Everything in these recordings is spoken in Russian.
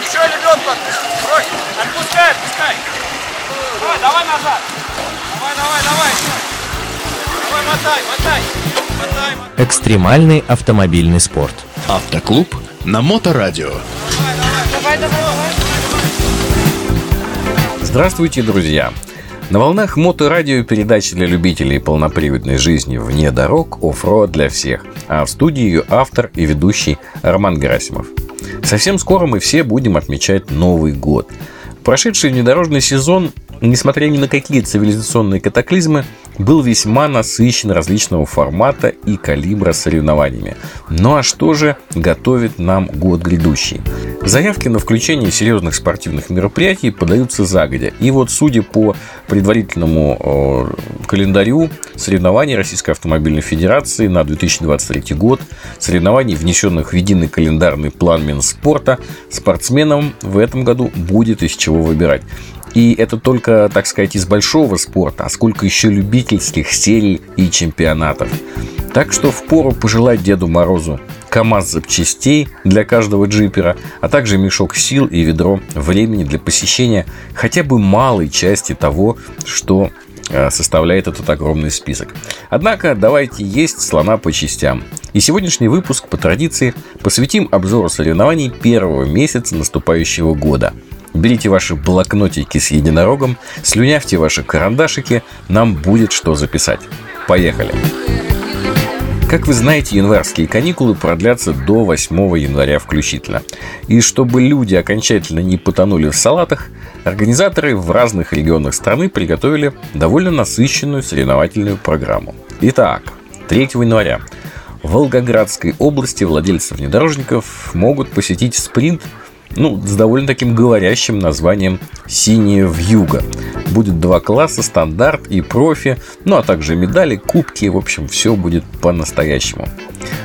Еще лебедку отпусти. Брось. Отпускай, отпускай. Давай, давай назад. Давай, давай, давай. Давай, мотай, мотай. Мотай, мотай. Экстремальный автомобильный спорт. Автоклуб на Моторадио. Давай, давай, давай. Здравствуйте, друзья! На волнах моторадио передачи для любителей полноприводной жизни вне дорог off-road для всех. А в студии ее автор и ведущий Роман Герасимов. Совсем скоро мы все будем отмечать Новый год. Прошедший внедорожный сезон, несмотря ни на какие цивилизационные катаклизмы, был весьма насыщен различного формата и калибра соревнованиями. Ну а что же готовит нам год грядущий? Заявки на включение серьезных спортивных мероприятий подаются загодя. И вот, судя по предварительному э, календарю соревнований Российской автомобильной федерации на 2023 год, соревнований, внесенных в единый календарный план Минспорта, спортсменам в этом году будет из чего выбирать. И это только, так сказать, из большого спорта, а сколько еще любительских серий и чемпионатов. Так что впору пожелать Деду Морозу КАМАЗ запчастей для каждого джипера, а также мешок сил и ведро времени для посещения хотя бы малой части того, что э, составляет этот огромный список. Однако давайте есть слона по частям. И сегодняшний выпуск по традиции посвятим обзору соревнований первого месяца наступающего года. Берите ваши блокнотики с единорогом, слюнявьте ваши карандашики, нам будет что записать. Поехали! Как вы знаете, январские каникулы продлятся до 8 января включительно. И чтобы люди окончательно не потонули в салатах, организаторы в разных регионах страны приготовили довольно насыщенную соревновательную программу. Итак, 3 января в Волгоградской области владельцы внедорожников могут посетить спринт ну, с довольно таким говорящим названием «Синяя вьюга». Будет два класса, стандарт и профи, ну а также медали, кубки, в общем, все будет по-настоящему.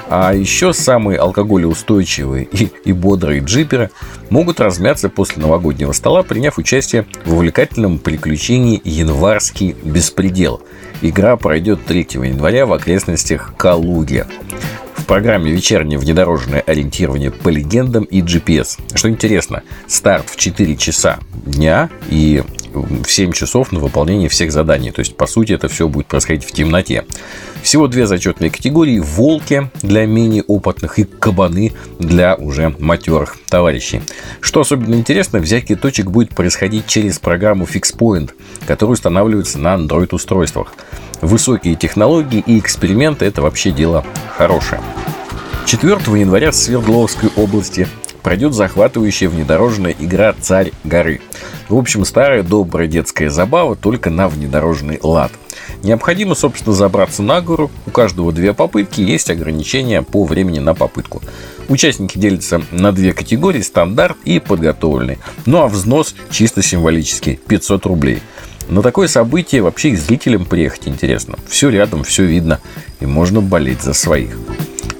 А еще самые алкоголеустойчивые и, и бодрые джиперы могут размяться после новогоднего стола, приняв участие в увлекательном приключении «Январский беспредел». Игра пройдет 3 января в окрестностях Калуги в программе вечернее внедорожное ориентирование по легендам и GPS. Что интересно, старт в 4 часа дня и в 7 часов на выполнение всех заданий. То есть, по сути, это все будет происходить в темноте. Всего две зачетные категории. Волки для менее опытных и кабаны для уже матерых товарищей. Что особенно интересно, взятие точек будет происходить через программу FixPoint, которая устанавливается на Android-устройствах. Высокие технологии и эксперименты – это вообще дело хорошее. 4 января в Свердловской области пройдет захватывающая внедорожная игра «Царь горы». В общем, старая добрая детская забава, только на внедорожный лад. Необходимо, собственно, забраться на гору. У каждого две попытки, есть ограничения по времени на попытку. Участники делятся на две категории – стандарт и подготовленный. Ну а взнос чисто символический – 500 рублей. На такое событие вообще и зрителям приехать интересно. Все рядом, все видно, и можно болеть за своих.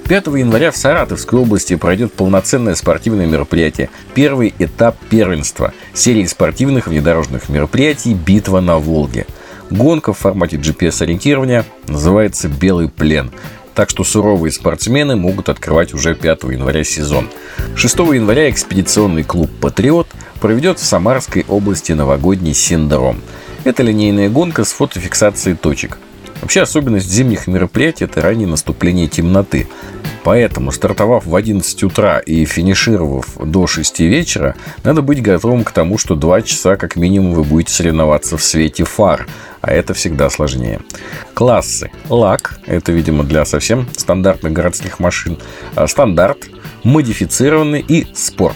5 января в Саратовской области пройдет полноценное спортивное мероприятие. Первый этап первенства серии спортивных внедорожных мероприятий «Битва на Волге». Гонка в формате GPS-ориентирования называется «Белый плен». Так что суровые спортсмены могут открывать уже 5 января сезон. 6 января экспедиционный клуб «Патриот» проведет в Самарской области новогодний синдром. Это линейная гонка с фотофиксацией точек. Вообще особенность зимних мероприятий – это раннее наступление темноты. Поэтому, стартовав в 11 утра и финишировав до 6 вечера, надо быть готовым к тому, что 2 часа как минимум вы будете соревноваться в свете фар, а это всегда сложнее. Классы. Лак – это, видимо, для совсем стандартных городских машин. А стандарт, модифицированный и спорт.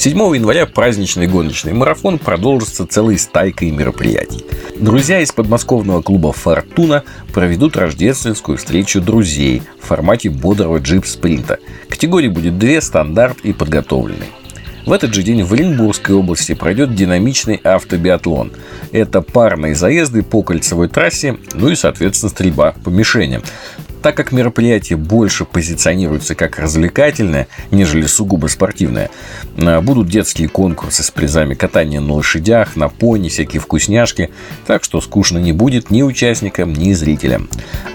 7 января праздничный гоночный марафон продолжится целой стайкой мероприятий. Друзья из подмосковного клуба «Фортуна» проведут рождественскую встречу друзей в формате бодрого джип-спринта. Категорий будет две – стандарт и подготовленный. В этот же день в Оренбургской области пройдет динамичный автобиатлон. Это парные заезды по кольцевой трассе, ну и, соответственно, стрельба по мишеням. Так как мероприятие больше позиционируется как развлекательное, нежели сугубо спортивное, а, будут детские конкурсы с призами катания на лошадях, на пони, всякие вкусняшки, так что скучно не будет ни участникам, ни зрителям.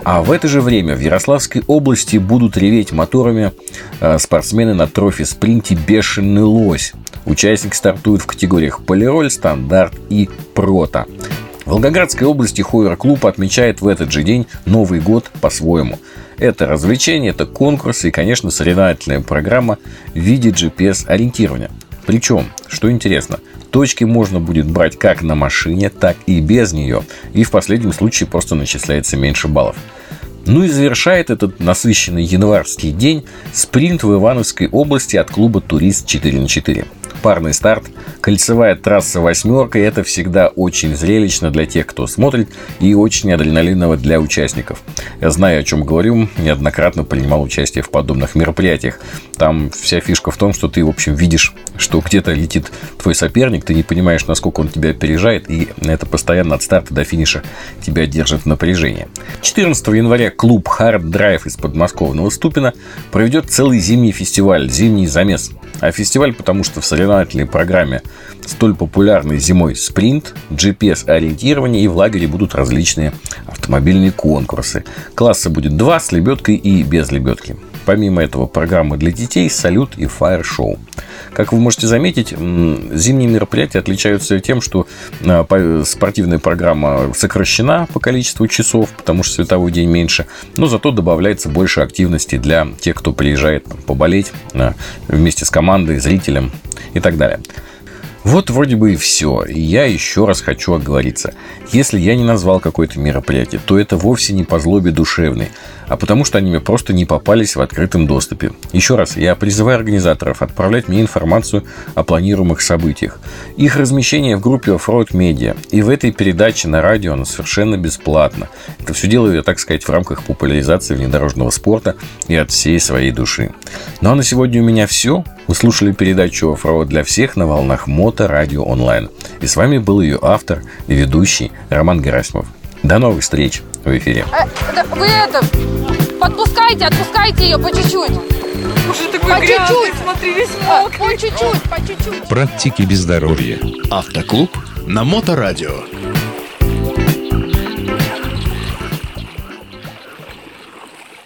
А в это же время в Ярославской области будут реветь моторами а, спортсмены на трофи-спринте «Бешеный лось». Участник стартует в категориях полироль, стандарт и прота. В Волгоградской области Хойер-клуб отмечает в этот же день Новый год по-своему. Это развлечение, это конкурсы и, конечно, соревновательная программа в виде GPS-ориентирования. Причем, что интересно, точки можно будет брать как на машине, так и без нее. И в последнем случае просто начисляется меньше баллов. Ну и завершает этот насыщенный январский день спринт в Ивановской области от клуба «Турист 4 на 4» парный старт, кольцевая трасса восьмерка. Это всегда очень зрелищно для тех, кто смотрит, и очень адреналиново для участников. Я знаю, о чем говорю, неоднократно принимал участие в подобных мероприятиях. Там вся фишка в том, что ты, в общем, видишь, что где-то летит твой соперник, ты не понимаешь, насколько он тебя опережает, и это постоянно от старта до финиша тебя держит в напряжении. 14 января клуб Hard Drive из подмосковного Ступина проведет целый зимний фестиваль «Зимний замес». А фестиваль, потому что в соревновательной программе столь популярный зимой спринт, GPS-ориентирование и в лагере будут различные автомобильные конкурсы. Класса будет два с лебедкой и без лебедки. Помимо этого, программы для детей, салют и фаер-шоу. Как вы можете заметить, зимние мероприятия отличаются тем, что а, спортивная программа сокращена по количеству часов, потому что световой день меньше, но зато добавляется больше активности для тех, кто приезжает поболеть а, вместе с командой, зрителем и так далее. Вот вроде бы и все. И я еще раз хочу оговориться. Если я не назвал какое-то мероприятие, то это вовсе не по злобе душевной, а потому что они мне просто не попались в открытом доступе. Еще раз, я призываю организаторов отправлять мне информацию о планируемых событиях. Их размещение в группе Offroad Media и в этой передаче на радио оно совершенно бесплатно. Это все делаю я, так сказать, в рамках популяризации внедорожного спорта и от всей своей души. Ну а на сегодня у меня все. Вы слушали передачу «Оффроуд для всех» на волнах Мото Радио Онлайн. И с вами был ее автор и ведущий Роман Герасимов. До новых встреч в эфире. А, вы это, подпускайте, отпускайте ее по чуть-чуть. Уже такой По грязный, чуть-чуть. смотри, весь А, мокрый. По чуть-чуть, по чуть-чуть. Практики без здоровья. Автоклуб на Моторадио.